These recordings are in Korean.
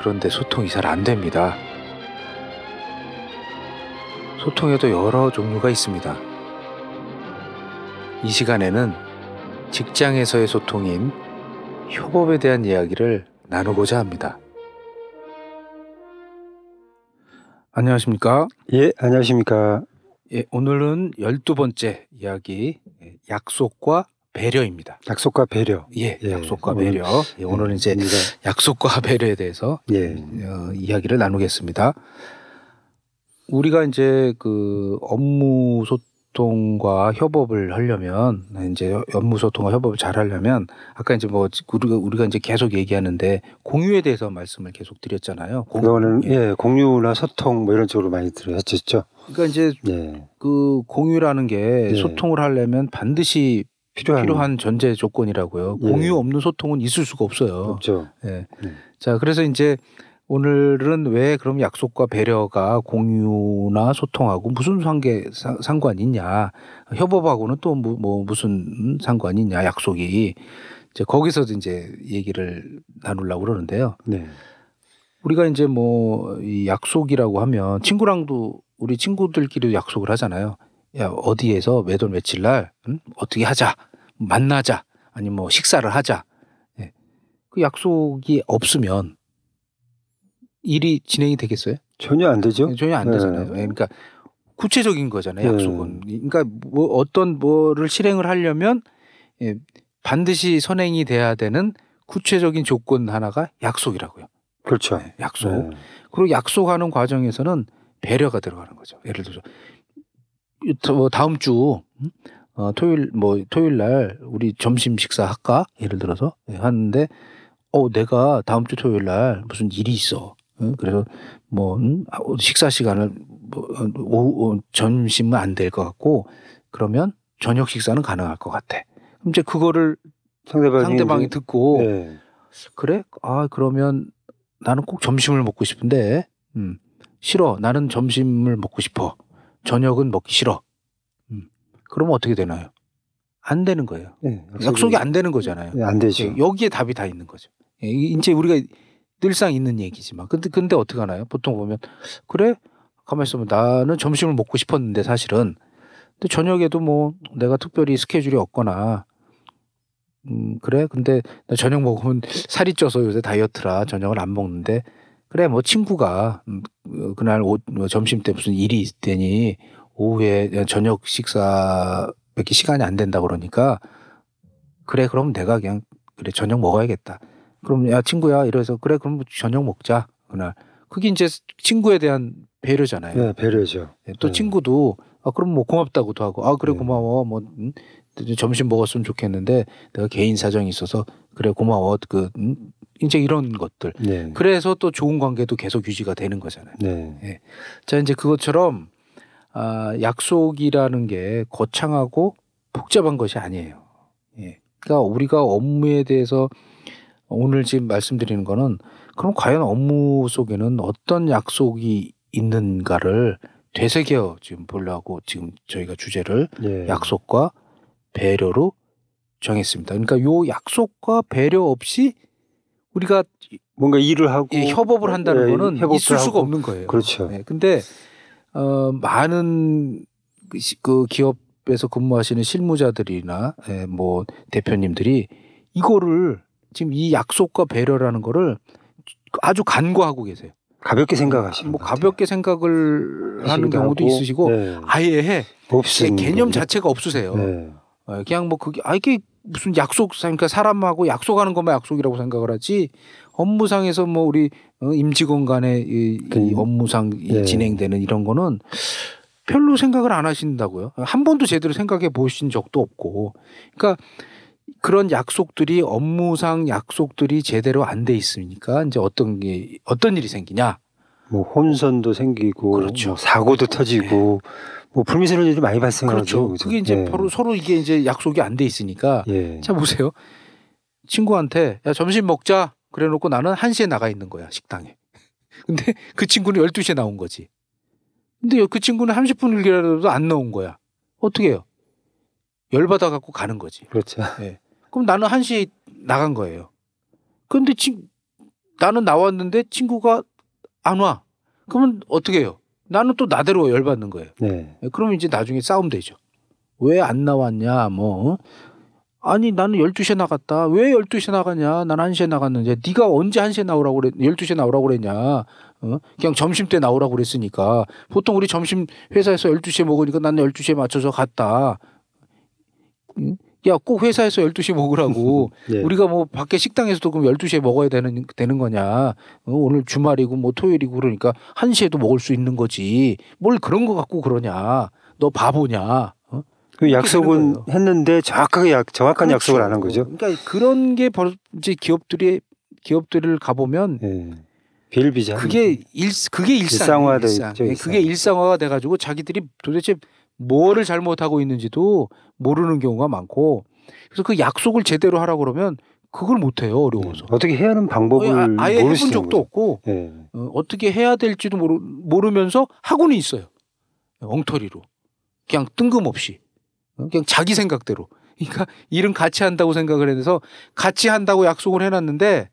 그런데 소통이 잘 안 됩니다. 소통에도 여러 종류가 있습니다. 이 시간에는 직장에서의 소통인 협업에 대한 이야기를 나누고자 합니다. 안녕하십니까? 예, 안녕하십니까. 예, 오늘은 12번째 이야기, 예, 약속과 배려입니다. 약속과 배려. 예, 예, 약속과 오늘- 배려. 예, 오늘은 이제 우리가, 약속과 배려에 대해서 예, 어, 이야기를 나누겠습니다. 우리가 이제 그 업무 소통과 협업을 하려면 이제 업무 소통과 협업을 잘 하려면 아까 이제 뭐 우리가 우리가 이제 계속 얘기하는데 공유에 대해서 말씀을 계속 드렸잖아요. 공- 그거는 예. 예, 공유나 소통 뭐 이런 쪽으로 많이 들으셨죠. 그러니까 이제 예, 그 공유라는 게 예. 소통을 하려면 반드시 필요한, 필요한 전제 조건이라고요. 예. 공유 없는 소통은 있을 수가 없어요. 없죠. 예. 네. 자, 그래서 이제 오늘은 왜 그럼 약속과 배려가 공유나 소통하고 무슨 관계 상- 상관이 있냐? 협업하고는 또뭐 무슨 상관이 있냐? 약속이 이제 거기서도 이제 얘기를 나누려고 그러는데요. 네, 우리가 이제 뭐 이 약속이라고 하면 친구랑도 우리 친구들끼리 약속을 하잖아요. 야 어디에서 몇 월 며칠 날 응? 어떻게 하자 만나자 아니 뭐 식사를 하자. 예. 그 약속이 없으면 일이 진행이 되겠어요? 전혀 안 되죠. 전혀 안 네. 되잖아요. 예, 그러니까 구체적인 거잖아요. 네. 약속은. 그러니까 뭐 어떤 뭐를 실행을 하려면 예, 반드시 선행이 돼야 되는 구체적인 조건 하나가 약속이라고요. 그렇죠. 네, 약속. 네. 그리고 약속하는 과정에서는 배려가 들어가는 거죠. 예를 들어서 다음 주 음? 어, 토요일 뭐 토요일 날 우리 점심 식사 할까? 예를 들어서 예, 하는데 어 내가 다음 주 토요일 날 무슨 일이 있어. 응? 그래서 뭐 음? 아, 식사 시간을 뭐, 어, 오후 어, 점심은 안 될 것 같고 그러면 저녁 식사는 가능할 것 같아. 그럼 이제 그거를 상대방이, 상대방이 듣고 예, 그래? 아, 그러면 나는 꼭 점심을 먹고 싶은데, 음, 싫어. 나는 점심을 먹고 싶어. 저녁은 먹기 싫어. 음, 그러면 어떻게 되나요? 안 되는 거예요. 예, 약속이 안 되는 거잖아요. 예, 안 되죠. 예, 여기에 답이 다 있는 거죠. 예, 이- 이제 우리가 늘상 있는 얘기지만. 근데, 근데 어떻게 하나요? 보통 보면, 그래? 가만히 있으면 나는 점심을 먹고 싶었는데 사실은. 근데 저녁에도 뭐 내가 특별히 스케줄이 없거나, 음, 그래? 근데 나 저녁 먹으면 살이 쪄서 요새 다이어트라 저녁을 안 먹는데, 그래, 뭐 친구가, 음, 어, 그날 오, 뭐 점심 때 무슨 일이 있더니 오후에 저녁 식사 밖에 시간이 안 된다 그러니까, 그래, 그럼 내가 그냥 그래 저녁 먹어야겠다. 그럼 야 친구야 이래서 그래 그럼 저녁 먹자 그날. 그게 이제 친구에 대한 배려잖아요. 예, 배려죠. 예, 또 네. 친구도 아 그럼 뭐 고맙다고도 하고 아 그래 네. 고마워 뭐 음, 점심 먹었으면 좋겠는데 내가 개인 사정이 있어서 그래 고마워 그 음, 이제 이런 것들. 네, 그래서 또 좋은 관계도 계속 유지가 되는 거잖아요. 네, 자 이제 그것처럼 아, 약속이라는 게 거창하고 복잡한 것이 아니에요. 예. 그러니까 우리가 업무에 대해서 오늘 지금 말씀드리는 거는 그럼 과연 업무 속에는 어떤 약속이 있는가를 되새겨 지금 보려고 지금 저희가 주제를 예, 약속과 배려로 정했습니다. 그러니까 요 약속과 배려 없이 우리가 뭔가 일을 하고 이 협업을 한다는 예, 거는 협업을 있을 수가 하고. 없는 거예요. 그렇죠. 네, 근데 어, 많은 그 시- 그 기업에서 근무하시는 실무자들이나 예, 뭐 대표님들이 이거를 지금 이 약속과 배려라는 거를 아주 간과하고 계세요. 가볍게 생각하시는 뭐. 가볍게 생각을 하는 경우도 하고, 있으시고 네, 아예 해 없으신 개념 거죠. 자체가 없으세요. 네, 어, 그냥 뭐 그게 아 이게 무슨 약속 그러니까 사람하고 약속하는 것만 약속이라고 생각을 하지 업무상에서 뭐 우리 어, 임직원 간의 이, 이 그, 업무상 이 예. 진행되는 이런 거는 별로 생각을 안 하신다고요. 한 번도 제대로 생각해 보신 적도 없고. 그러니까 그런 약속들이 업무상 약속들이 제대로 안 돼 있으니까 이제 어떤 게 어떤 일이 생기냐? 뭐 혼선도 생기고 그렇죠. 뭐 사고도 터지고 뭐 불미스러운 일이 많이 발생하죠. 그렇죠. 그게 이제 예. 바로 서로 이게 이제 약속이 안 돼 있으니까 예. 자 보세요. 친구한테 야 점심 먹자 그래 놓고 나는 1시에 나가 있는 거야 식당에. 근데 그 친구는 12시에 나온 거지. 근데 그 친구는 30분 일기라도 안 나온 거야. 어떻게 해요? 열받아 갖고 가는 거지. 그렇죠. 그럼 나는 1시에 나간 거예요. 근데 친 나는 나왔는데 친구가 안 와. 그러면 어떻게 해요? 나는 또 나대로 열받는 거예요. 네. 예, 그러면 이제 나중에 싸움 되죠. 왜 안 나왔냐, 뭐. 어? 아니, 나는 12시에 나갔다. 왜 12시에 나가냐? 난 1시에 나갔는데. 네가 언제 1시에 나오라고 그랬, 12시에 나오라고 그랬냐? 어? 그냥 점심 때 나오라고 그랬으니까. 보통 우리 점심 회사에서 12시에 먹으니까 나는 12시에 맞춰서 갔다. 응? 야, 꼭 회사에서 12시에 먹으라고. 예. 우리가 뭐 밖에 식당에서도 그럼 12시에 먹어야 되는 되는 거냐? 어, 오늘 주말이고 뭐 토요일이고 그러니까 1시에도 먹을 수 있는 거지. 뭘 그런 거 갖고 그러냐? 너 바보냐? 어? 그 약속은 했는데 정확하게 약, 정확한 그렇죠. 약속을 안 한 거죠. 그러니까 그런 게 벌- 이제 기업들이 기업들을 가보면 예. 비일비재. 그게 일 그게 일상 일상화돼 일상. 예, 일상. 그게 일상화가 돼 가지고 자기들이 도대체 뭐를 잘못하고 있는지도 모르는 경우가 많고 그래서 그 약속을 제대로 하라고 그러면 그걸 못 해요 어려워서. 어떻게 해야 하는 방법을 아, 아예 해본 적도 거죠. 없고 예. 어, 어떻게 해야 될지도 모르, 모르면서 하고는 있어요. 엉터리로. 그냥 뜬금없이. 어, 그냥 자기 생각대로. 그러니까 일은 같이 한다고 생각을 해서 같이 한다고 약속을 해놨는데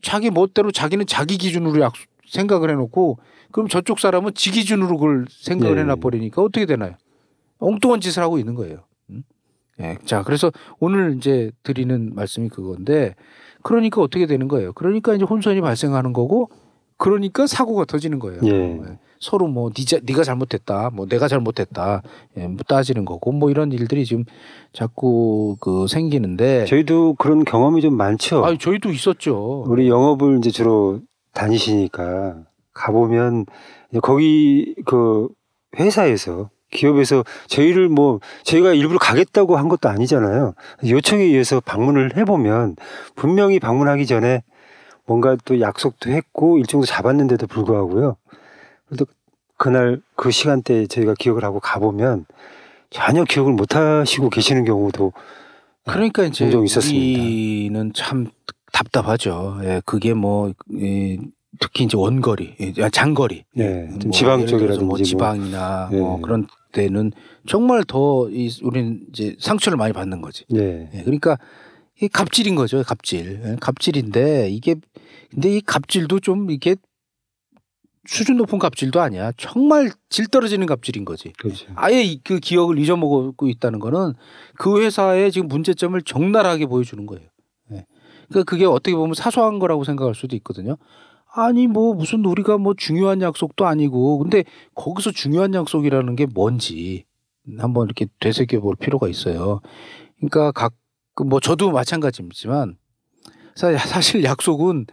자기 멋대로 자기는 자기 기준으로 약속, 생각을 해놓고 그럼 저쪽 사람은 지 기준으로 그걸 생각을 예. 해놔 버리니까 어떻게 되나요? 엉뚱한 짓을 하고 있는 거예요. 음? 예, 자 그래서 오늘 이제 드리는 말씀이 그건데 그러니까 어떻게 되는 거예요? 그러니까 이제 혼선이 발생하는 거고 그러니까 사고가 터지는 거예요. 예. 예. 서로 뭐 니자, 네가 잘못했다, 뭐 내가 잘못했다, 예, 뭐 따지는 거고 뭐 이런 일들이 지금 자꾸 그 생기는데. 저희도 그런 경험이 좀 많죠. 아, 저희도 있었죠. 우리 영업을 이제 주로 다니시니까 가보면 거기 그 회사에서 기업에서 저희를 뭐 저희가 일부러 가겠다고 한 것도 아니잖아요. 요청에 의해서 방문을 해보면 분명히 방문하기 전에 뭔가 또 약속도 했고 일정도 잡았는데도 불구하고요. 그래도 그날 그 시간대에 저희가 기억을 하고 가보면 전혀 기억을 못 하시고 계시는 경우도 그러니까 이제 종종 있었습니다. 우리는 참 답답하죠. 예, 그게 뭐 예, 특히 이제 원거리, 예, 장거리, 예, 좀뭐 지방 쪽이라든지 뭐 뭐. 지방이나 예. 뭐 그런 데는 정말 더 이, 우리는 이제 상처를 많이 받는 거지. 예. 예, 그러니까 이 갑질인 거죠, 갑질. 예, 갑질인데 이게 근데 이 갑질도 좀 이게 수준 높은 갑질도 아니야. 정말 질 떨어지는 갑질인 거지. 그렇죠. 아예 이- 그 기억을 잊어먹고 있다는 거는 그 회사의 지금 문제점을 적나라하게 보여주는 거예요. 예. 그러니까 그게 어떻게 보면 사소한 거라고 생각할 수도 있거든요. 아니 뭐 무슨 우리가 뭐 중요한 약속도 아니고 근데 거기서 중요한 약속이라는 게 뭔지 한번 이렇게 되새겨 볼 필요가 있어요. 그러니까 각 뭐 저도 마찬가지지만 사- 사실 약속은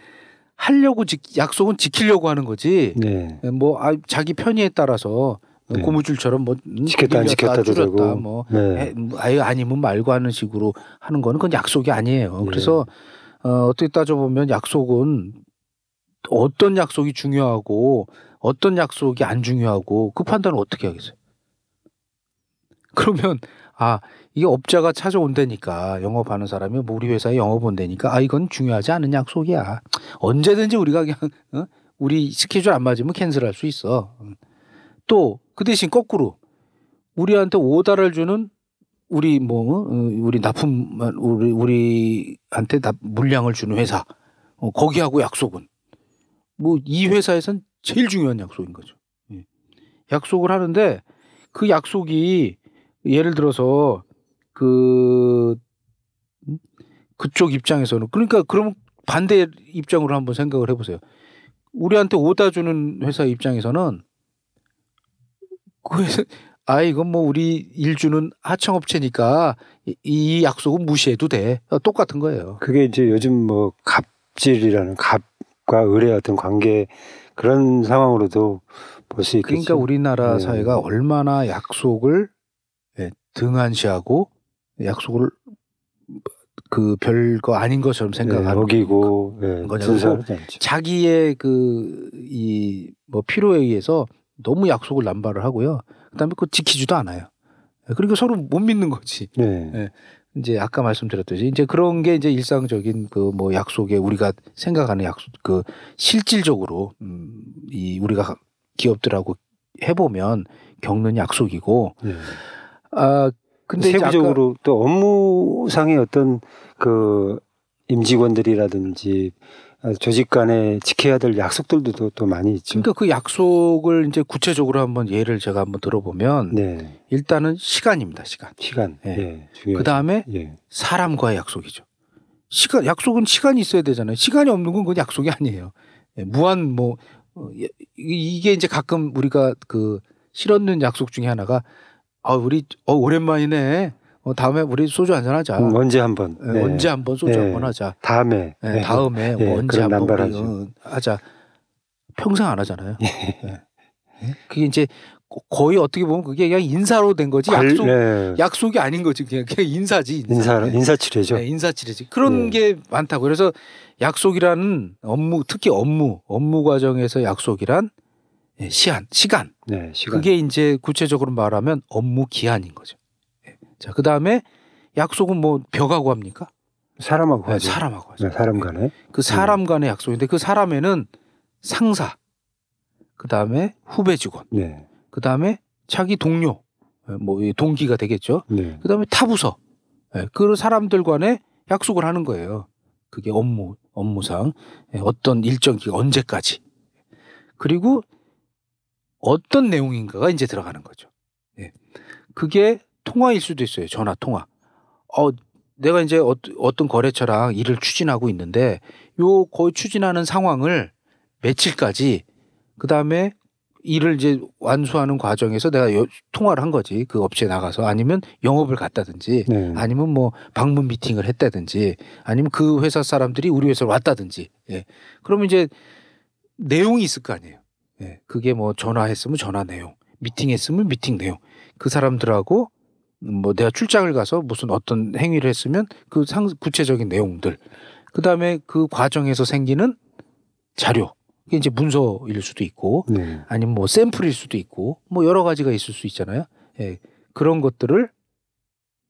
하려고 지, 약속은 지키려고 하는 거지. 네. 뭐 아, 자기 편의에 따라서 네. 고무줄처럼 뭐 음, 지켰다 안 지켰다도 줄였다. 뭐 네. 아예 아니면 말고 하는 식으로 하는 거는 그건 약속이 아니에요. 네. 그래서 어, 어떻게 따져 보면 약속은 어떤 약속이 중요하고 어떤 약속이 안 중요하고 그 판단을 어떻게 하겠어요? 그러면 아 이게 업자가 찾아온다니까 영업하는 사람이 뭐 우리 회사에 영업 온다니까 아 이건 중요하지 않은 약속이야. 언제든지 우리가 그냥 어? 우리 스케줄 안 맞으면 캔슬할 수 있어. 또 그 대신 거꾸로 우리한테 오다를 주는 우리 뭐 어, 우리 납품 우리 우리한테 납 물량을 주는 회사. 어, 거기하고 약속은 뭐 이 회사에선 제일 중요한 약속인 거죠. 예. 약속을 하는데 그 약속이 예를 들어서 그 음? 그쪽 입장에서는 그러니까 그럼 반대 입장으로 한번 생각을 해보세요. 우리한테 오다 주는 회사 입장에서는 그 회사 아 이건 뭐 우리 일주는 하청업체니까 이, 이 약속은 무시해도 돼 어, 똑같은 거예요. 그게 이제 요즘 뭐 갑질이라는 갑 과 을의 어떤 관계 그런 상황으로도 볼 수 있겠죠. 그러니까 우리나라 네. 사회가 얼마나 약속을 예, 등한시하고 약속을 그 별거 아닌 것처럼 생각하는 네, 어기고 예, 거냐고. 준수하지 않죠. 자기의 그 이 뭐 필요에 의해서 너무 약속을 남발을 하고요. 그다음에 그거 지키지도 않아요. 그리고 서로 못 믿는 거지. 네. 네. 이제 아까 말씀드렸듯이 이제 그런 게 이제 일상적인 그 뭐 약속에 우리가 생각하는 약속 그 실질적으로 음이 우리가 기업들하고 해보면 겪는 약속이고 네. 아 근데 세부적으로 또 업무상의 어떤 그 임직원들이라든지 어, 조직 간에 지켜야 될 약속들도 또, 또 많이 있죠. 그러니까 그 약속을 이제 구체적으로 한번 예를 제가 한번 들어보면 네. 일단은 시간입니다 시간 시간. 네. 예. 중요하죠. 그 다음에 예. 사람과의 약속이죠 시간 약속은 시간이 있어야 되잖아요 시간이 없는 건 그건 약속이 아니에요 예, 무한 뭐 어, 예, 이- 이게 이제 가끔 우리가 그 실없는 약속 중에 하나가 아 우리 어 오랜만이네 어, 다음에 우리 소주 한잔 하자 음, 언제 한번. 예, 네. 언제 한번 소주 네. 한번 하자 다음에. 예, 네. 다음에 뭐 예, 언제 한번 우리. 어, 하자 평생 안 하잖아요. 예. 예? 그게 이제 거- 거의 어떻게 보면 그게 그냥 인사로 된 거지 관- 약속 네. 약속이 아닌 거지 그냥, 그냥 인사지 인사 예. 인사치레죠. 네, 인사치레지 그런 네. 게 많다고 그래서 약속이라는 업무 특히 업무 업무 과정에서 약속이란 예, 시한 시간 네, 시간. 그게 이제 구체적으로 말하면 업무 기한인 거죠. 예. 자 그 다음에 약속은 뭐 벽하고 합니까? 사람하고 네, 하죠. 사람하고 하죠. 네, 사람 간에. 그 사람 간의 약속인데 그 사람에는 상사, 그 다음에 후배 직원, 네. 그 다음에 자기 동료, 뭐이 동기가 되겠죠. 네. 그 다음에 타부서, 예, 그 사람들 간에 약속을 하는 거예요. 그게 업무, 업무상 예, 어떤 일정 기간 언제까지. 그리고 어떤 내용인가가 이제 들어가는 거죠. 예. 그게 통화일 수도 있어요. 전화 통화. 어, 내가 이제 어, 어떤 거래처랑 일을 추진하고 있는데 요 거의 추진하는 상황을 며칠까지 그 다음에 일을 이제 완수하는 과정에서 내가 여- 통화를 한 거지 그 업체에 나가서 아니면 영업을 갔다든지 네. 아니면 뭐 방문 미팅을 했다든지 아니면 그 회사 사람들이 우리 회사로 왔다든지 예. 그러면 이제 내용이 있을 거 아니에요. 예. 그게 뭐 전화했으면 전화 내용, 미팅했으면 미팅 내용. 그 사람들하고 뭐 내가 출장을 가서 무슨 어떤 행위를 했으면 그 상 구체적인 내용들. 그 다음에 그 과정에서 생기는 자료. 이게 이제 문서일 수도 있고 네. 아니면 뭐 샘플일 수도 있고 뭐 여러 가지가 있을 수 있잖아요. 예. 그런 것들을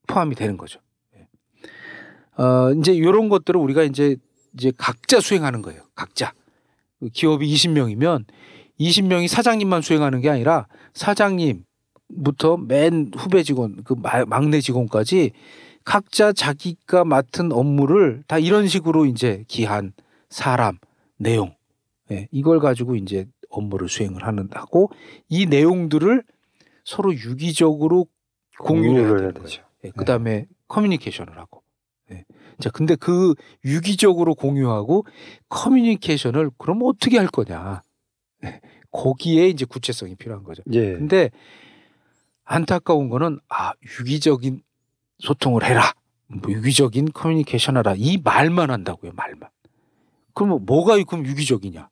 포함이 되는 거죠. 예. 어, 이제 이런 것들을 우리가 이제 이제 각자 수행하는 거예요. 각자. 그 기업이 20명이면 20명이 사장님만 수행하는 게 아니라 사장님 부터 맨 후배 직원, 그 마- 막내 직원까지 각자 자기가 맡은 업무를 다 이런 식으로 이제 기한, 사람, 내용, 예, 이걸 가지고 이제 업무를 수행을 하는 하고 이 내용들을 서로 유기적으로 공유를 해야 되는. 되죠. 예, 그다음에 커뮤니케이션을 하고. 예. 자, 근데 그 유기적으로 공유하고 커뮤니케이션을 그럼 어떻게 할 거냐? 예, 거기에 이제 구체성이 필요한 거죠. 예. 근데 안타까운 거는 아 유기적인 소통을 해라, 뭐 유기적인 커뮤니케이션 하라 이 말만 한다고요, 말만. 그러면 뭐가 그럼 유기적이냐?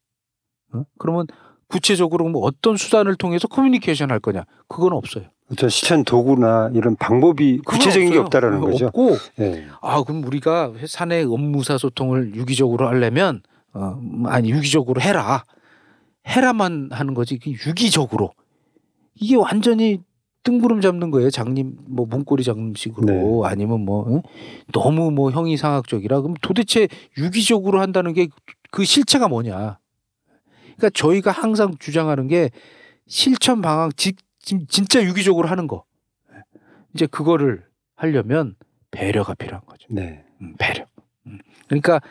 어? 그러면 구체적으로 뭐 어떤 수단을 통해서 커뮤니케이션 할 거냐? 그건 없어요. 어떤 실천 도구나 이런 방법이 구체적인 게. 없다라는 거죠. 없고 예. 아 그럼 우리가 사내 업무사 소통을 유기적으로 하려면 어 아니 유기적으로 해라 해라만 하는 거지 그 유기적으로 이게 완전히 뜬구름 잡는 거예요 장님 뭐 문고리 잡음식으로 아니면 뭐 응? 너무 뭐 형이 상학적이라 그럼 도대체 유기적으로 한다는 게 그 실체가 뭐냐 그러니까 저희가 항상 주장하는 게 실천 방향 지- 진- 진짜 유기적으로 하는 거 이제 그거를 하려면 배려가 필요한 거죠. 네. 음, 배려. 음. 그러니까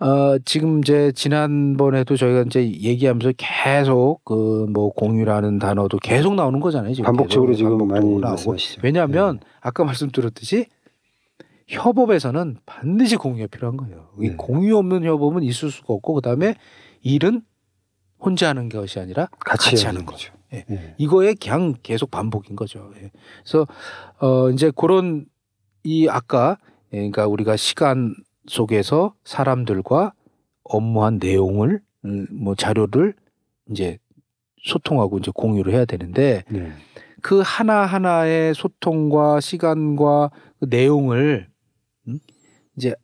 어, 지금 이제 지난번에도 저희가 이제 얘기하면서 계속 그 뭐 공유라는 단어도 계속 나오는 거잖아요. 지금 반복적으로 계속 지금 많이 나오고. 왜냐하면 아까 말씀드렸듯이 협업에서는 반드시 공유가 필요한 거예요. 이 네. 공유 없는 협업은 있을 수가 없고 그다음에 일은 혼자 하는 것이 아니라 같이, 같이 하는 거죠. 거죠. 예. 예. 이거에 그냥 계속 반복인 거죠. 예. 그래서 어 이제 그런 이 아까 예, 그러니까 우리가 시간 속에서 사람들과 업무한 내용을 음, 뭐 자료를 이제 소통하고 이제 공유를 해야 되는데 네. 그 하나 하나의 소통과 시간과 그 내용을 음? 이제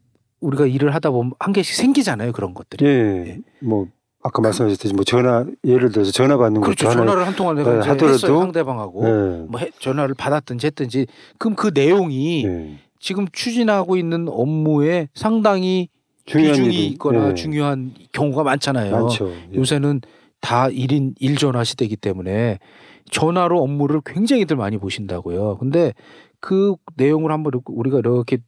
우리가 일을 하다 보면 한 개씩 생기잖아요 그런 것들이. 예. 뭐 아까 말씀하셨듯이 뭐 전화 예를 들어서 전화 받는 그렇죠. 것도 하나 전화를 한 통화 내가 네, 하더라도- 상대방하고 예. 뭐 해- 전화를 받았든지 했든지 그럼 그 내용이 예. 지금 추진하고 있는 업무에 상당히 비중이 있거나 예. 중요한 경우가 많잖아요. 많죠. 예. 요새는 다 1인 1전화 시대이기 때문에 전화로 업무를 굉장히들 많이 보신다고요. 근데 그 내용을 한번 우리가 이렇게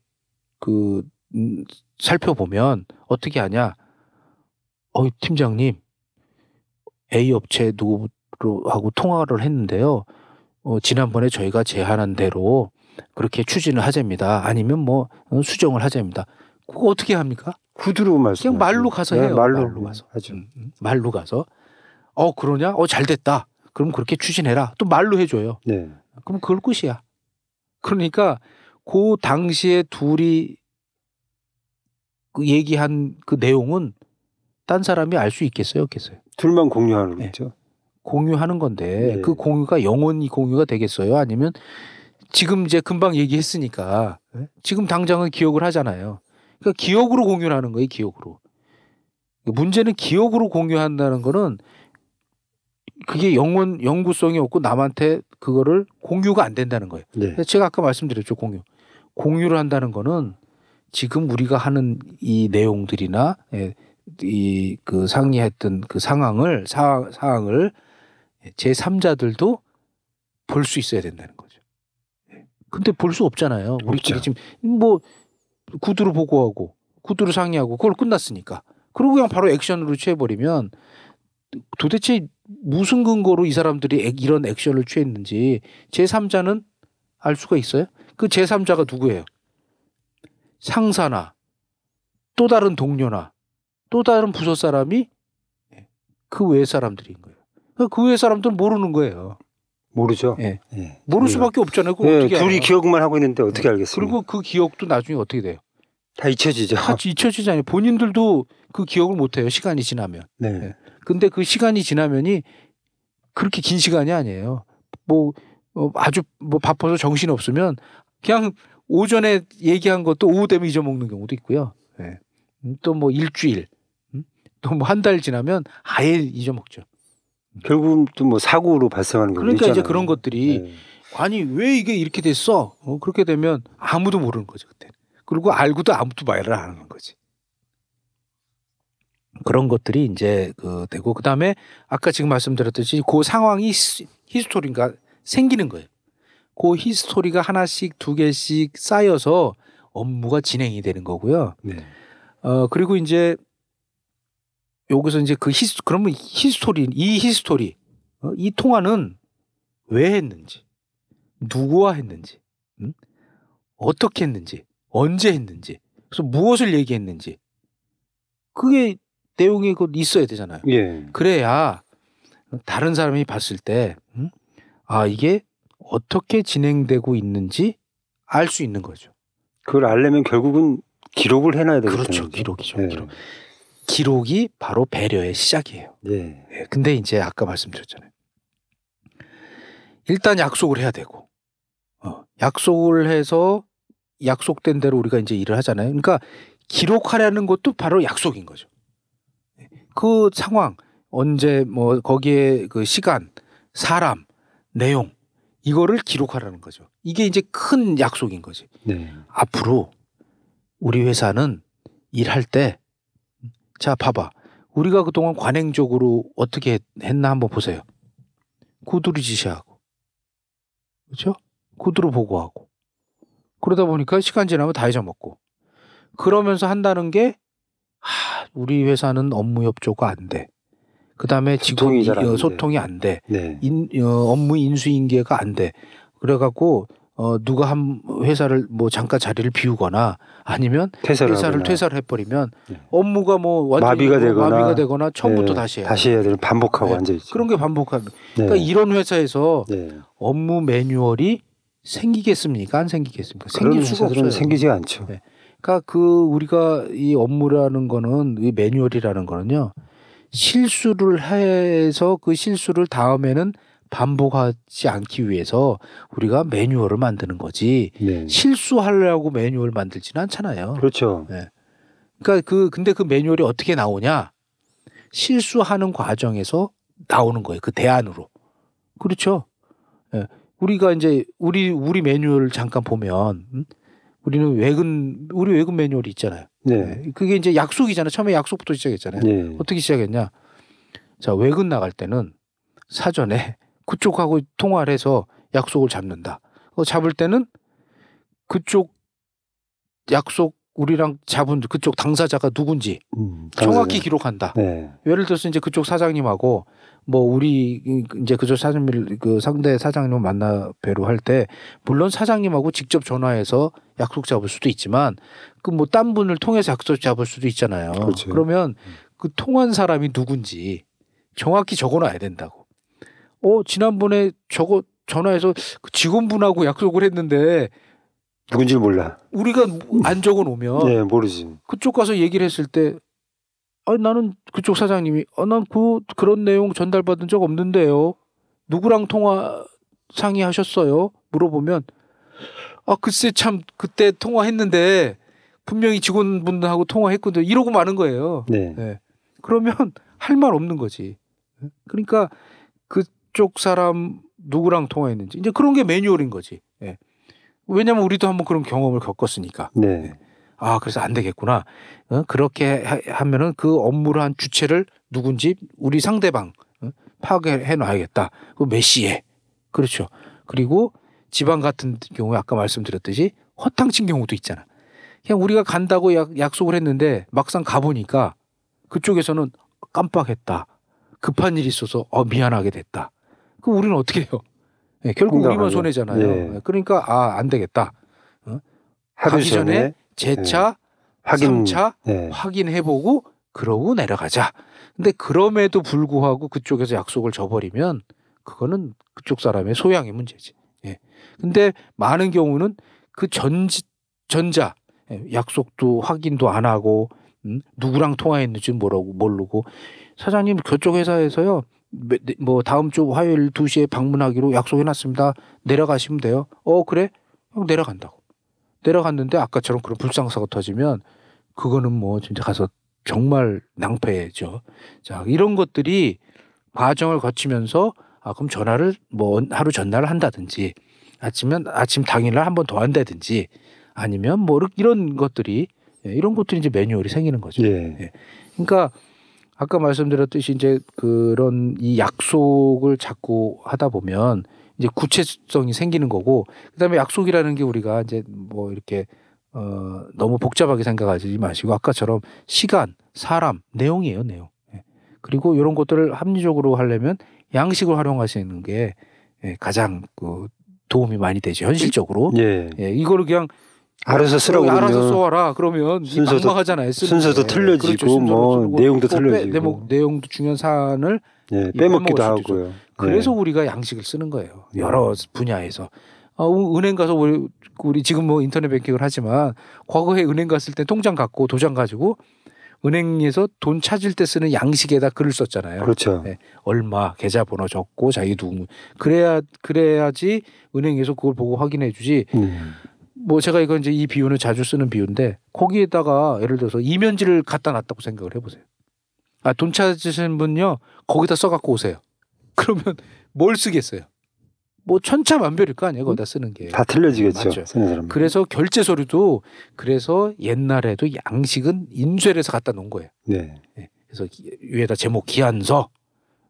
그 음, 살펴보면 어떻게 하냐? 어, 팀장님 A 업체 누구하고 통화를 했는데요. 어, 지난번에 저희가 제안한 대로 그렇게 추진을 하자입니다. 아니면 뭐 어, 수정을 하자입니다. 그거 어떻게 합니까? 구두로 말씀. 그냥 말로 가서 해요. 말로, 가서. 하죠. 음, 음. 말로 가서 어 그러냐? 어 잘 됐다. 그럼 그렇게 추진해라. 또 말로 해줘요. 네. 그럼 그걸 끝이야. 그러니까 그 당시에 둘이 그 얘기한 그 내용은 딴 사람이 알 수 있겠어요, 없겠어요? 둘만 공유하는 네. 거죠. 공유하는 건데 네. 그 공유가 영원히 공유가 되겠어요? 아니면 지금 이제 금방 얘기했으니까 예? 지금 당장은 기억을 하잖아요. 그러니까 기억으로 공유를 하는 거예요, 기억으로. 문제는 기억으로 공유한다는 거는 그게 영원 영구성이 없고 남한테 그거를 공유가 안 된다는 거예요. 네. 제가 아까 말씀드렸죠, 공유. 공유를 한다는 거는 지금 우리가 하는 이 내용들이나 이 그 상의했던 그 상황을 사, 사항을 제 3자들도 볼 수 있어야 된다는. 예. 근데 볼 수 없잖아요. 우리끼리 없죠. 지금 뭐 구두로 보고하고 구두로 상의하고 그걸 끝났으니까. 그리고 그냥 바로 액션으로 취해버리면 도대체 무슨 근거로 이 사람들이 액- 이런 액션을 취했는지 제3자는 알 수가 있어요? 그 제3자가 누구예요? 상사나 또 다른 동료나 또 다른 부서 사람이 그 외 사람들인 거예요. 그 외 사람들은 모르는 거예요. 모르죠. 예. 예. 모를 예. 수밖에 없잖아요. 그거 예, 어떻게 둘이 알아요? 기억만 하고 있는데 어떻게 알겠습니까? 그리고 그 기억도 나중에 어떻게 돼요? 다 잊혀지죠. 다 잊혀지잖아요. 본인들도 그 기억을 못 해요. 시간이 지나면. 네. 예. 근데 그 시간이 지나면이 그렇게 긴 시간이 아니에요. 뭐 어, 아주 뭐 바빠서 정신 없으면 그냥 오전에 얘기한 것도 오후 되면 잊어먹는 경우도 있고요. 예. 또 뭐 일주일, 또뭐 한 달 지나면 아예 잊어먹죠. 결국은 또 뭐 사고로 발생하는 경우도 그러니까 이제 있잖아요. 그런 것들이 네. 아니 왜 이게 이렇게 됐어? 어, 그렇게 되면 아무도 모르는 거죠 그때. 그리고 알고도 아무도 말을 안 하는 거지. 그런 것들이 이제 그 되고 그 다음에 아까 지금 말씀드렸듯이 그 상황이 히- history가 생기는 거예요. 그 history가 하나씩 두 개씩 쌓여서 업무가 진행이 되는 거고요. 네. 어 그리고 이제 여기서 이제 그 히스 그러면 history 이 history 어, 이 통화는 왜 했는지 누구와 했는지 음? 어떻게 했는지 언제 했는지 그래서 무엇을 얘기했는지 그게 내용이 그 있어야 되잖아요. 예. 그래야 다른 사람이 봤을 때, 음? 아, 이게 어떻게 진행되고 있는지 알 수 있는 거죠. 그걸 알려면 결국은 기록을 해놔야 되겠죠. 그렇죠. 기록이죠. 네. 기록. 기록이 바로 배려의 시작이에요. 네. 예, 근데 이제 아까 말씀드렸잖아요. 일단 약속을 해야 되고, 어, 약속을 해서 약속된 대로 우리가 이제 일을 하잖아요. 그러니까 기록하려는 것도 바로 약속인 거죠. 예, 그 상황, 언제 뭐 거기에 그 시간, 사람, 내용 이거를 기록하라는 거죠. 이게 이제 큰 약속인 거지. 네. 앞으로 우리 회사는 일할 때, 자, 봐봐. 우리가 그동안 관행적으로 어떻게 했- 했나 한번 보세요. 구두를 지시하고. 그렇죠? 구두로 보고하고. 그러다 보니까 시간 지나면 다 잊어먹고. 그러면서 한다는 게, 하, 우리 회사는 업무 협조가 안 돼. 그 다음에 직원 소통이 어, 돼. 소통이 안 돼. 네. 인, 어, 업무 인수인계가 안 돼. 그래갖고 어, 누가 한 회사를 뭐 잠깐 자리를 비우거나 아니면 퇴사를 회사를. 퇴사를 해버리면 네. 업무가 뭐 완전히 마비가 뭐 되거나. 마비가 되거나 처음부터 네. 다시 해야 다시 해야 되는 반복하고 네. 앉아 있죠. 그런 게 반복하는. 네. 그러니까 이런 회사에서 네. 업무 매뉴얼이 생기겠습니까? 안 생기겠습니까? 생길 수가 없어요. 생기지가 않죠. 네. 그러니까 그 우리가 이 업무라는 거는 이 매뉴얼이라는 거는요 실수를 해서 그 실수를 다음에는 반복하지 않기 위해서 우리가 매뉴얼을 만드는 거지 네. 실수하려고 매뉴얼 만들지는 않잖아요. 그렇죠. 그러니까 그 근데 그 매뉴얼이 어떻게 나오냐? 실수하는 과정에서 나오는 거예요. 그 대안으로. 그렇죠. 예. 우리가 이제 우리 우리 매뉴얼 잠깐 보면 음? 우리는 외근 우리 외근 매뉴얼이 있잖아요. 네. 예. 그게 이제 약속이잖아요. 처음에 약속부터 시작했잖아요. 네. 어떻게 시작했냐? 자 외근 나갈 때는 사전에 그쪽하고 통화를 해서 약속을 잡는다. 어, 잡을 때는 그쪽 약속 우리랑 잡은 그쪽 당사자가 누군지 음, 정확히. 기록한다. 네. 예를 들어서 이제 그쪽 사장님하고 뭐 우리 이제 그쪽 사장님 그 상대 사장님 만나 뵈러 할 때 물론 사장님하고 직접 전화해서 약속 잡을 수도 있지만 그 뭐 딴 분을 통해서 약속 잡을 수도 있잖아요. 그렇죠. 그러면 그 통한 사람이 누군지 정확히 적어놔야 된다고. 어 지난번에 저거 전화해서 그 직원분하고 약속을 했는데 누군지 몰라. 우리가 안 적어 놓으면 네, 모르지. 그쪽 가서 얘기를 했을 때, 아, 나는 그쪽 사장님이, 아, 난 그, 그런 내용 전달받은 적 없는데요. 누구랑 통화 상의하셨어요? 물어보면, 아, 글쎄 참, 그때 통화했는데, 분명히 직원분하고 통화했거든요. 이러고 마는 거예요. 네. 예. 그러면 할 말 없는 거지. 그러니까 그 쪽 사람 누구랑 통화했는지. 이제 그런 게 매뉴얼인 거지. 예. 왜냐면 우리도 한번 그런 경험을 겪었으니까. 네. 아, 그래서 안 되겠구나. 어, 그렇게 하- 하면은 그 업무를 한 주체를 누군지 우리 상대방 어, 파악해 놔야겠다. 그 몇 시에. 그렇죠. 그리고 지방 같은 경우에 아까 말씀드렸듯이 허탕친 경우도 있잖아. 그냥 우리가 간다고 약, 약속을 했는데 막상 가보니까 그쪽에서는 깜빡했다. 급한 일이 있어서 어, 미안하게 됐다. 그럼 우리는 어떻게 해요? 예, 결국 우리만 황당하죠. 손해잖아요. 예. 그러니까 아, 안 되겠다. 하루 가기 전에 제차, 확인. 3차 네. 확인해보고 그러고 내려가자. 근데 그럼에도 불구하고 그쪽에서 약속을 져버리면 그거는 그쪽 사람의 소양의 문제지. 예. 근데 많은 경우는 그 전, 전자, 예, 약속도 확인도 안 하고, 음, 누구랑 통화했는지 모르고, 모르고, 사장님 그쪽 회사에서요, 매- 네, 뭐 다음 주 화요일 2시에 방문하기로 약속해 놨습니다. 내려가시면 돼요. 어, 그래? 형 내려간다고. 내려갔는데 아까처럼 그런 불상사가 터지면 그거는 뭐 진짜 가서 정말 낭패죠. 자, 이런 것들이 과정을 거치면서 아, 그럼 전화를 뭐 하루 전날을 한다든지 아침면 아침 당일날 한 번 더 한다든지 아니면 뭐 이런 것들이 예, 이런 것들이 이제 매뉴얼이 생기는 거죠. 예. 그러니까 아까 말씀드렸듯이 이제 그런 이 약속을 자꾸 하다 보면 이제 구체성이 생기는 거고 그다음에 약속이라는 게 우리가 이제 뭐 이렇게 어 너무 복잡하게 생각하지 마시고 아까처럼 시간, 사람, 내용이에요, 내용. 예. 그리고 이런 것들을 합리적으로 하려면 양식을 활용하시는 게 예, 가장 그 도움이 많이 되죠 현실적으로. 예. 예, 이거를 그냥 알아서 쓰라고 어, 알아서 써와라 그러면 이 순서도- 막막하잖아요. 쓰는 순서도 게. 틀려지고 그렇죠, 뭐 내용도 틀려지고. 내용, 내용도 중요한 사안을 예. 이 빼먹기도 하고요. 그래서 예. 우리가 양식을 쓰는 거예요. 네. 여러 분야에서. 어, 은- 은행 가서 우리, 우리 지금 뭐 인터넷 뱅킹을 하지만 과거에 은행 갔을 때 통장 갖고 도장 가지고 은행에서 돈 찾을 때 쓰는 양식에다 글을 썼잖아요. 그렇죠. 네. 얼마 계좌번호 적고 자기 누구 그래야 그래야지 은행에서 그걸 보고 확인해 주지 음. 뭐 제가 이건 이제 이 비유는 자주 쓰는 비유인데 거기에다가 예를 들어서 이면지를 갖다 놨다고 생각을 해보세요. 아 돈 찾으시는 분요 거기다 써갖고 오세요. 그러면 뭘 쓰겠어요? 뭐 천차만별일 거 아니에요 거기다 쓰는 게. 다 틀려지겠죠. 맞죠. 쓰는 사람. 그래서 결제 서류도 그래서 옛날에도 양식은 인쇄해서 갖다 놓은 거예요. 네. 그래서 기- 위에다 제목 기한서,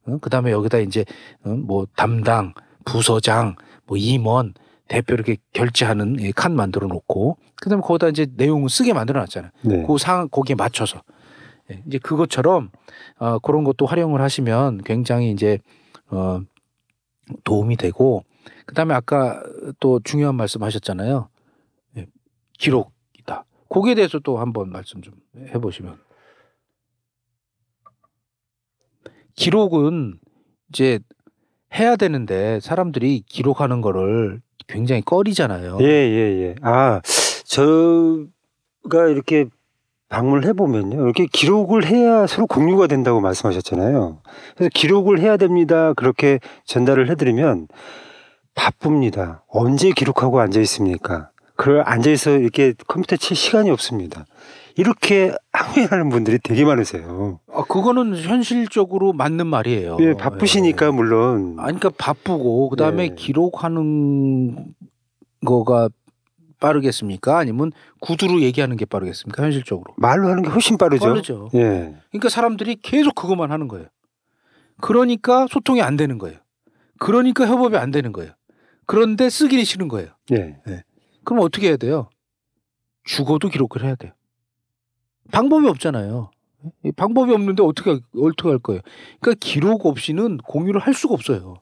어? 그다음에 여기다 이제 어? 뭐 담당, 부서장, 뭐 임원, 대표 이렇게 결제하는 이칸 만들어 놓고, 그다음에 거기다 이제 내용을 쓰게 만들어 놨잖아요. 네. 그 상황 거기에 맞춰서 예, 이제 그것처럼 어, 그런 것도 활용을 하시면 굉장히 이제 어, 도움이 되고, 그다음에 아까 또 중요한 말씀하셨잖아요. 예, 기록이다. 거기에 대해서 또 한번 말씀 좀 해보시면. 기록은 이제 해야 되는데 사람들이 기록하는 거를 굉장히 꺼리잖아요. 예, 예, 예. 아, 저가 이렇게 방문을 해보면요. 이렇게 기록을 해야 서로 공유가 된다고 말씀하셨잖아요. 그래서 기록을 해야 됩니다. 그렇게 전달을 해드리면 바쁩니다. 언제 기록하고 앉아 있습니까? 그걸 앉아 있어 이렇게 컴퓨터 칠 시간이 없습니다. 이렇게 항의하는 분들이 되게 많으세요. 아, 그거는 현실적으로 맞는 말이에요. 예, 바쁘시니까 예. 물론 아니, 그러니까 바쁘고 그다음에 네. 기록하는 거가 빠르겠습니까? 아니면 구두로 얘기하는 게 빠르겠습니까? 현실적으로. 말로 하는 게 훨씬 빠르죠. 빠르죠. 예. 그러니까 사람들이 계속 그것만 하는 거예요. 그러니까 소통이 안 되는 거예요. 그러니까 협업이 안 되는 거예요. 그런데 쓰기는 싫은 거예요. 예. 그럼 어떻게 해야 돼요? 죽어도 기록을 해야 돼요. 방법이 없잖아요. 이 방법이 없는데 어떻게 어떻게 할 거예요? 그러니까 기록 없이는 공유를 할 수가 없어요.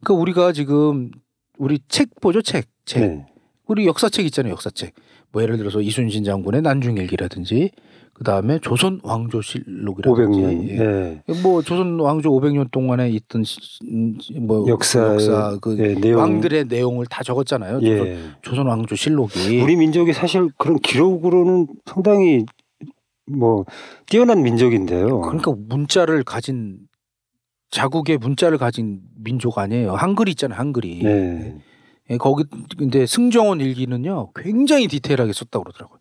그러니까 우리가 지금 우리 책 보죠 책 책. 네. 우리 역사책 있잖아요 역사책. 뭐 예를 들어서 이순신 장군의 난중일기라든지 그 다음에 조선 왕조실록이라든지 500년. 예. 예. 뭐 조선 왕조 500년 동안에 있던 뭐 역사, 역사 그 예, 내용. 왕들의 내용을 다 적었잖아요. 조선, 예. 조선 왕조 실록이. 우리 민족이 사실 그런 기록으로는 상당히 뭐 뛰어난 민족인데요. 그러니까 문자를 가진 자국의 문자를 가진 민족 아니에요. 한글이 있잖아요. 한글이. 네. 예, 거기 근데 승정원 일기는요 굉장히 디테일하게 썼다고 그러더라고요.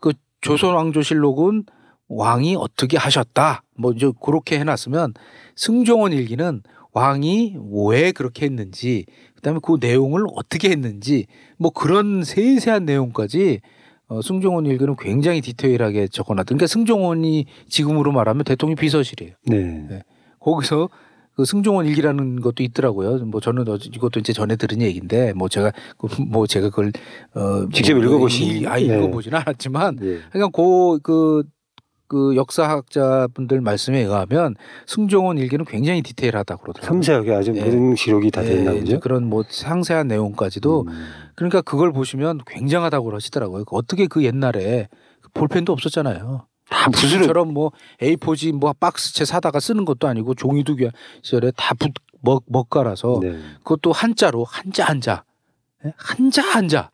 그 조선 왕조실록은 왕이 어떻게 하셨다 뭐 이제 그렇게 해놨으면 승정원 일기는 왕이 왜 그렇게 했는지 그다음에 그 내용을 어떻게 했는지 뭐 그런 세세한 내용까지 어, 승정원 일기는 굉장히 디테일하게 적어놨다. 그러니까 승정원이 지금으로 말하면 대통령 비서실이에요. 네. 거기서 그 승종원 일기라는 것도 있더라고요. 뭐 저는 이것도 이제 전에 들은 얘기인데 뭐 제가 그뭐 제가 그걸 어 직접 뭐 읽어보신- 이- 아 예. 읽어보지는 않았지만 예. 그냥 그그 그 역사학자분들 말씀에 의하면 승종원 일기는 굉장히 디테일하다고 그러더라고요. 섬세하게 아주 예. 모든 기록이 다 됐나 예, 보죠. 그런 뭐 상세한 내용까지도 음. 그러니까 그걸 보시면 굉장하다고 그러시더라고요. 어떻게 그 옛날에 볼펜도 없었잖아요. 다 지금처럼 뭐 A4지 뭐 박스채 사다가 쓰는 것도 아니고 종이도 귀한 시절에 다 붓, 먹, 먹가라서 네. 그것도 한자로 한자 한자 예? 한자 한자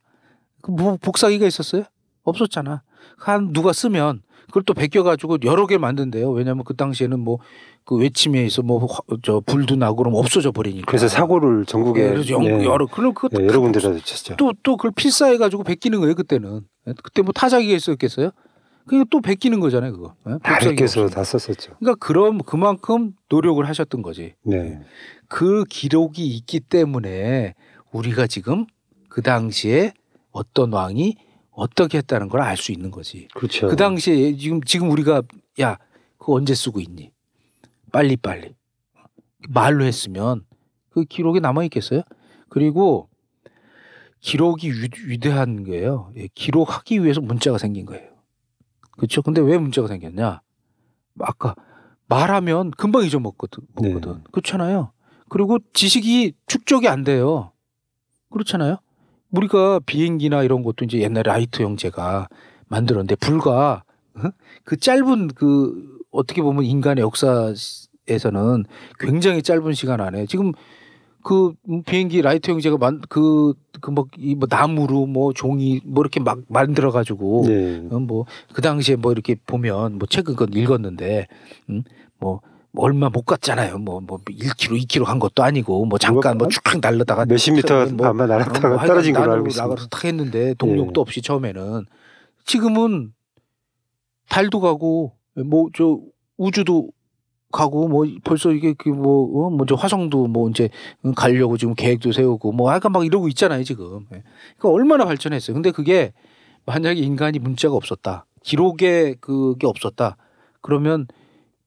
그뭐 복사기가 있었어요? 없었잖아. 한 누가 쓰면 그걸 또 베껴가지고 여러 개 만든대요. 왜냐하면 그 당시에는 뭐 그 외침에 있어 뭐 저 불도 나고 그러면 없어져 버리니까. 그래서 사고를 전국에 예, 그래서 영, 예. 여러 그럼 그것도 예, 여러 군데다 쳤죠. 또, 또 그걸 필사해 가지고 베끼는 거예요, 그때는. 예, 그때 뭐 타자기가 있었겠어요? 그게 또 베끼는 거잖아요, 그거. 예, 다 베껴서. 다 썼었죠. 그러니까 그럼 그만큼 노력을 하셨던 거지. 네. 그 기록이 있기 때문에 우리가 지금 그 당시에 어떤 왕이 어떻게 했다는 걸 알 수 있는 거지. 그렇죠. 그 당시에 지금 지금 우리가 야, 그거 언제 쓰고 있니? 빨리 빨리 말로 했으면 그 기록에 남아 있겠어요? 그리고 기록이 위, 위대한 거예요. 예, 기록하기 위해서 문자가 생긴 거예요. 그렇죠? 근데 왜 문자가 생겼냐? 아까 말하면 금방 잊어먹거든. 네. 먹거든. 그렇잖아요. 그리고 지식이 축적이 안 돼요. 그렇잖아요. 우리가 비행기나 이런 것도 이제 옛날에 라이트 형제가 만들었는데 불과 어? 그 짧은 그 어떻게 보면 인간의 역사에서는 굉장히 짧은 시간 안에 지금 그 비행기 라이트 형제가 만 그 그뭐이뭐 나무로 뭐 종이 뭐 이렇게 막 만들어 가지고 네. 뭐그 당시에 뭐 이렇게 보면 뭐 책은 건 읽었는데 음, 뭐 얼마 못 갔잖아요. 뭐 뭐 1km, 2km 한 것도 아니고 뭐 잠깐 뭐 쭉 날르다가 몇십 미터 뭐 아마 날았다가 뭐 떨어진 걸로 알고 있습니다. 나가서 탁 했는데 동력도 예. 없이 처음에는 지금은 달도 가고 뭐 저 우주도 가고 뭐 벌써 이게 그 뭐 어? 먼저 화성도 뭐 이제 가려고 지금 계획도 세우고 뭐 약간 막 이러고 있잖아요 지금. 예. 그러니까 얼마나 발전했어요. 근데 그게 만약에 인간이 문자가 없었다, 기록에 그게 없었다, 그러면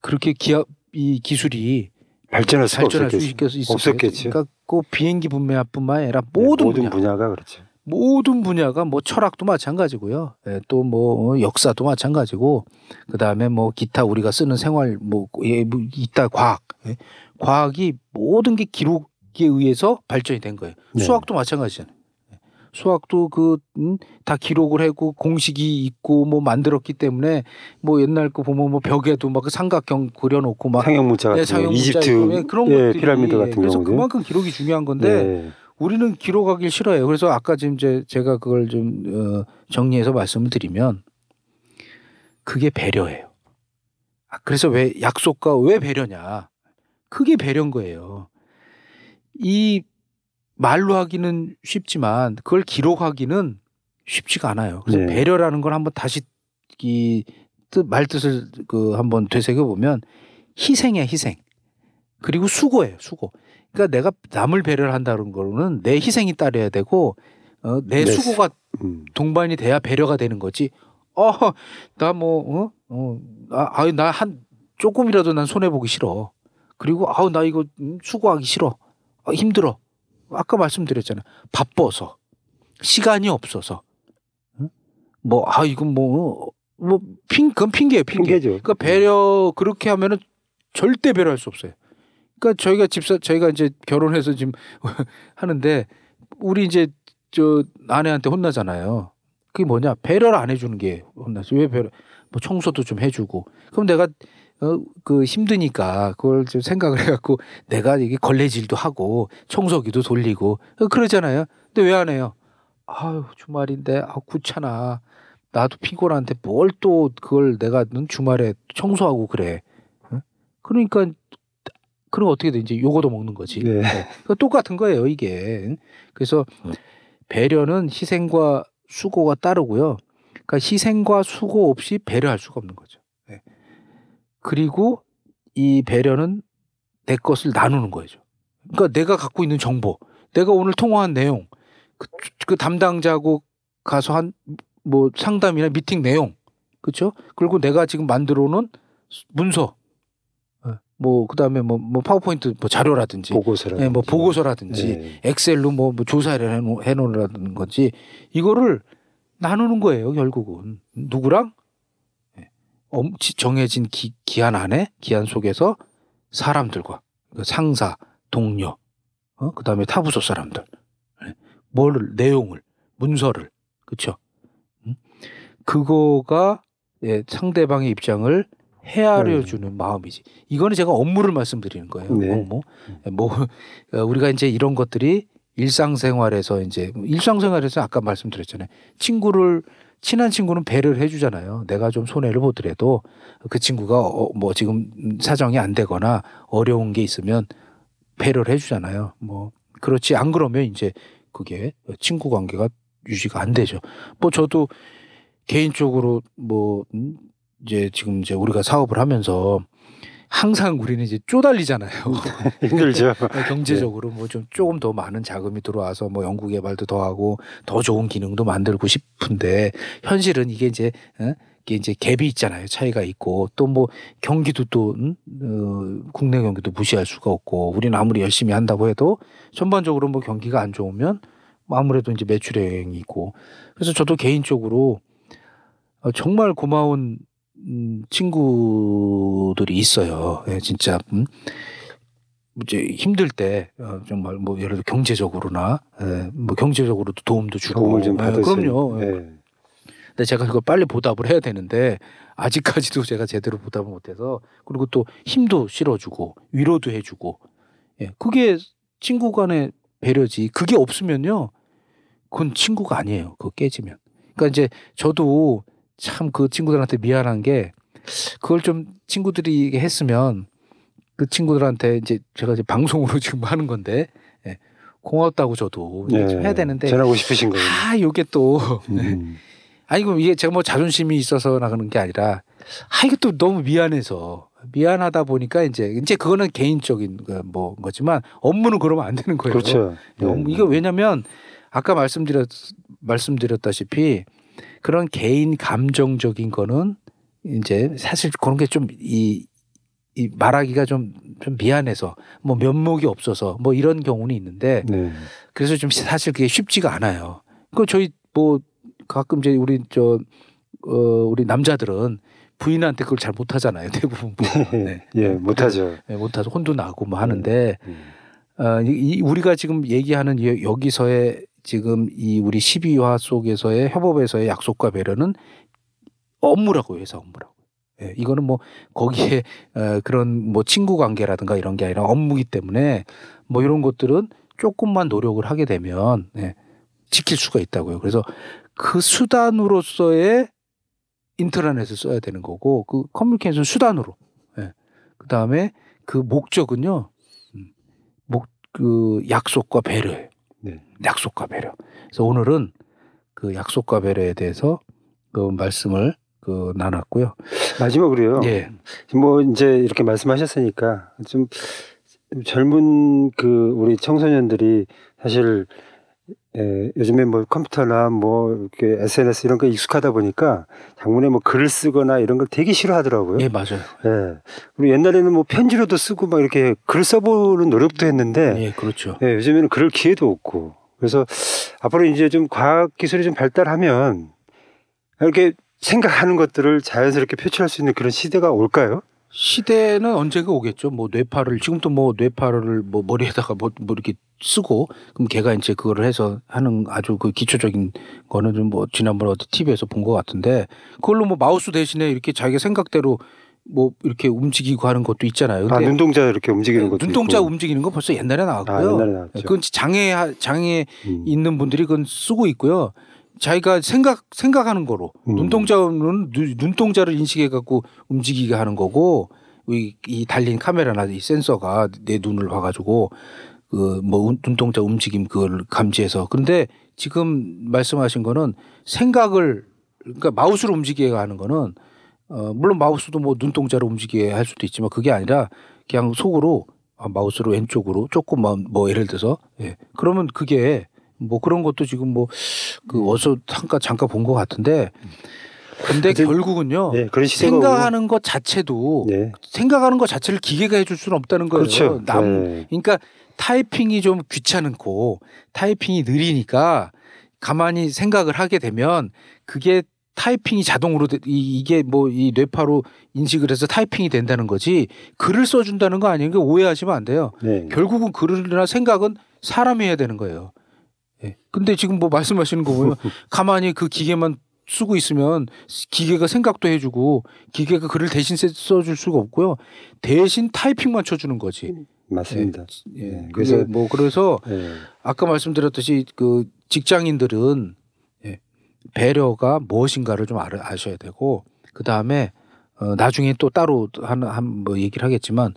그렇게 기업 이 기술이 발전할 수가 발전할 수 없었겠죠. 있겠어요. 없었겠죠. 그러니까 그 비행기 분야뿐만 아니라 네, 모든, 모든 분야, 분야 가 그렇죠. 모든 분야가 뭐 철학도 마찬가지고요. 예, 또뭐 역사도 마찬가지고 그 다음에 뭐 기타 우리가 쓰는 생활 뭐, 예, 뭐 이따 과학, 예. 과학이 모든 게 기록에 의해서 발전이 된 거예요. 네. 수학도 마찬가지잖아요. 예. 수학도 그다 기록을 하고 공식이 있고 뭐 만들었기 때문에 뭐 옛날 거 보면 뭐 벽에도 막그 삼각형 그려놓고 막 상형 문자 같은 예, 거, 상형 이집트 예, 그런 예, 것들이 피라미드 같은 그래서 그만큼 기록이 중요한 건데 네. 우리는 기록하길 싫어해요. 그래서 아까 지금 이제 제가 그걸 좀 어, 정리해서 말씀을 드리면 그게 배려예요. 아, 그래서 왜 약속과 왜 배려냐? 그게 배려인 거예요. 이 말로 하기는 쉽지만 그걸 기록하기는 쉽지가 않아요. 그래서 네. 배려라는 걸 한번 다시 이 뜻, 말뜻을 그 한번 되새겨 보면 희생이야 희생. 그리고 수고예요 수고. 그러니까 내가 남을 배려를 한다는 거는 내 희생이 따라야 되고 어, 내 네. 수고가 음. 동반이 돼야 배려가 되는 거지. 어, 나 뭐, 어, 어, 아, 아유, 나 한, 조금이라도 난 손해 보기 싫어. 그리고, 아우, 나 이거 음, 수고하기 싫어. 아, 힘들어. 아까 말씀드렸잖아요. 바빠서. 시간이 없어서. 응? 뭐, 아, 이건 뭐, 뭐, 핑, 그건 핑계예요, 핑계. 핑계죠. 그러니까 배려, 그렇게 하면은 절대 배려할 수 없어요. 그러니까 저희가 집사, 저희가 이제 결혼해서 지금 하는데, 우리 이제 저 아내한테 혼나잖아요. 그게 뭐냐 배려를 안 해주는 게 혼나죠. 왜 배려? 뭐 청소도 좀 해주고. 그럼 내가 어 그 힘드니까 그걸 좀 생각을 해갖고 내가 이게 걸레질도 하고 청소기도 돌리고 어, 그러잖아요. 근데 왜 안 해요? 아유 주말인데 아 귀찮아. 나도 피곤한데 뭘 또 그걸 내가 는 주말에 청소하고 그래. 어? 그러니까 그럼 어떻게 돼? 이제 요거도 먹는 거지. 네. 그 똑같은 거예요, 이게. 그래서 배려는 희생과 수고가 따르고요. 그러니까 희생과 수고 없이 배려할 수가 없는 거죠. 네. 그리고 이 배려는 내 것을 나누는 거죠. 그러니까 내가 갖고 있는 정보, 내가 오늘 통화한 내용, 그, 그 담당자하고 가서 한 뭐 상담이나 미팅 내용, 그렇죠? 그리고 내가 지금 만들어 놓은 문서, 어, 뭐 그다음에 뭐, 뭐 파워포인트 뭐 자료라든지, 보고서라. 예, 뭐 보고서라든지 네. 엑셀로 뭐, 뭐 조사를 해놓, 해놓으라는 건지 이거를 나누는 거예요 결국은 누구랑 정해진 기, 기한 안에 기한 속에서 사람들과 그 상사 동료 어? 그 다음에 타부서 사람들 예, 뭘 내용을 문서를 그렇죠 그거가 예, 상대방의 입장을 헤아려 주는 마음이지. 이거는 제가 업무를 말씀드리는 거예요. 네. 업무. 뭐 어, 우리가 이제 이런 것들이 일상생활에서 이제 일상생활에서 아까 말씀드렸잖아요. 친구를 친한 친구는 배려를 해주잖아요. 내가 좀 손해를 보더라도 그 친구가 어, 뭐 지금 사정이 안 되거나 어려운 게 있으면 배려를 해주잖아요. 뭐 그렇지 안 그러면 이제 그게 친구 관계가 유지가 안 되죠. 뭐 저도 개인적으로 뭐 음, 이제 지금 이제 우리가 사업을 하면서 항상 우리는 이제 쪼달리잖아요. 힘들죠. 경제적으로 뭐 좀 조금 더 많은 자금이 들어와서 뭐 연구 개발도 더 하고 더 좋은 기능도 만들고 싶은데 현실은 이게 이제 어? 이게 이제 갭이 있잖아요. 차이가 있고 또 뭐 경기도 또 음? 어, 국내 경기도 무시할 수가 없고 우리는 아무리 열심히 한다고 해도 전반적으로 뭐 경기가 안 좋으면 뭐 아무래도 이제 매출액이 있고 그래서 저도 개인적으로 어, 정말 고마운 음, 친구들이 있어요. 예, 진짜 음? 이제 힘들 때 어, 정말 뭐 예를 들어 경제적으로나 예, 뭐 경제적으로도 도움도 주고 도움을 좀 예. 그럼요. 예. 네. 근데 제가 그걸 빨리 보답을 해야 되는데 아직까지도 제가 제대로 보답을 못해서 그리고 또 힘도 실어주고 위로도 해주고 예, 그게 친구 간의 배려지. 그게 없으면요, 그건 친구가 아니에요. 그거 깨지면. 그러니까 이제 저도 참 그 친구들한테 미안한 게 그걸 좀 친구들이 했으면 그 친구들한테 이제 제가 이제 방송으로 지금 하는 건데 예, 고맙다고 저도 네. 좀 해야 되는데 전하고 싶으신 거예요. 아 요게 또 음. 아니 그럼 이게 제가 뭐 자존심이 있어서 나가는 게 아니라 아 이게 또 너무 미안해서 미안하다 보니까 이제 이제 그거는 개인적인 그뭐 거지만 업무는 그러면 안 되는 거예요. 그렇죠. 네, 업무- 이게 왜냐면 아까 말씀드렸 말씀드렸다시피 그런 개인 감정적인 거는 이제 사실 그런 게좀이 이 말하기가 좀, 좀 미안해서 뭐 면목이 없어서 뭐 이런 경우는 있는데 네. 그래서 좀 사실 그게 쉽지가 않아요. 그 저희 뭐 가끔 이제 우리 저 어, 우리 남자들은 부인한테 그걸 잘 못하잖아요. 대부분. 네. 예, 못하죠. 네, 못하서 혼도 나고 뭐 하는데 음. 어, 이, 이 우리가 지금 얘기하는 이- 여기서의 지금 이 우리 12화 속에서의 협업에서의 약속과 배려는 업무라고요. 회사 업무라고. 예, 이거는 뭐 거기에 어, 그런 뭐 친구 관계라든가 이런 게 아니라 업무기 때문에 뭐 이런 것들은 조금만 노력을 하게 되면 예, 지킬 수가 있다고요. 그래서 그 수단으로서의 인트라넷을 써야 되는 거고 그 커뮤니케이션 수단으로. 예. 그다음에 그 목적은요. 음, 목그 약속과 배려예요. 네. 약속과 배려. 그래서 오늘은 그 약속과 배려에 대해서 그 말씀을 그 나눴고요. 마지막으로요. 예. 뭐 이제 이렇게 말씀하셨으니까 좀 젊은 그 우리 청소년들이 사실 에, 요즘에 뭐 컴퓨터나 뭐 이렇게 SNS 이런 거 익숙하다 보니까 장문에 뭐 글을 쓰거나 이런 걸 되게 싫어하더라고요. 예, 맞아요. 예. 그리고 옛날에는 뭐 편지로도 쓰고 막 이렇게 글 써보는 노력도 했는데 예, 그렇죠. 예, 요즘에는 그럴 기회도 없고 그래서 앞으로 이제 좀 과학 기술이 좀 발달하면 이렇게 생각하는 것들을 자연스럽게 표출할 수 있는 그런 시대가 올까요? 시대는 언제가 오겠죠. 뭐 뇌파를 지금도 뭐 뇌파를 뭐 머리에다가 뭐, 뭐 이렇게 쓰고 그럼 걔가 이제 그거를 해서 하는 아주 그 기초적인 거는 좀 뭐 지난번에 어디 TV에서 본 것 같은데 그걸로 뭐 마우스 대신에 이렇게 자기가 생각대로 뭐 이렇게 움직이고 하는 것도 있잖아요. 아, 근데 눈동자 이렇게 움직이는 것도 눈동자 있고. 움직이는 건 벌써 옛날에 아, 나왔고요. 옛날에 나왔죠. 그건 장애 장애 음. 있는 분들이 그건 쓰고 있고요. 자기가 생각 생각하는 거로. 음. 눈동자는 눈- 눈동자를 인식해 갖고 움직이게 하는 거고 이, 이 달린 카메라나 이 센서가 내 눈을 봐가지고 그 뭐 눈동자 움직임 그걸 감지해서. 그런데 지금 말씀하신 거는 생각을 그러니까 마우스로 움직이게 하는 거는 어 물론 마우스도 뭐 눈동자로 움직이게 할 수도 있지만 그게 아니라 그냥 속으로 아, 마우스로 왼쪽으로 조금만 뭐 예를 들어서 예. 그러면 그게 뭐 그런 것도 지금 뭐 그 어서 잠깐 잠깐 본 것 같은데 근데 근데- 결국은요 네, 생각하는 것 자체도 네. 생각하는 것 자체를 기계가 해줄 수는 없다는 거예요. 그렇죠. 남 네. 그러니까 타이핑이 좀 귀찮고 타이핑이 느리니까 가만히 생각을 하게 되면 그게 타이핑이 자동으로 돼- 이- 이게 뭐 이 뇌파로 인식을 해서 타이핑이 된다는 거지 글을 써준다는 거 아니에요. 그러니까 오해하시면 안 돼요. 네. 결국은 글이나 생각은 사람이 해야 되는 거예요. 예. 근데 지금 뭐 말씀하시는 거 보면 가만히 그 기계만 쓰고 있으면 기계가 생각도 해주고 기계가 글을 대신 써- 써줄 수가 없고요. 대신 타이핑만 쳐주는 거지. 맞습니다. 예. 네, 그래서 그래서- 뭐 그래서 네. 아까 말씀드렸듯이 그 직장인들은 예, 배려가 무엇인가를 좀 알아, 아셔야 되고 그 다음에 어, 나중에 또 따로 한한뭐 얘기를 하겠지만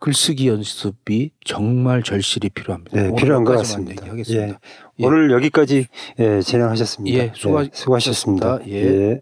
글쓰기 연습이 정말 절실히 필요합니다. 네, 필요한 것 같습니다. 얘기하겠습니다. 예. 오늘 여기까지 예, 진행하셨습니다. 예, 수고하- 네, 수고하셨습니다. 수고하셨습니다. 예. 예.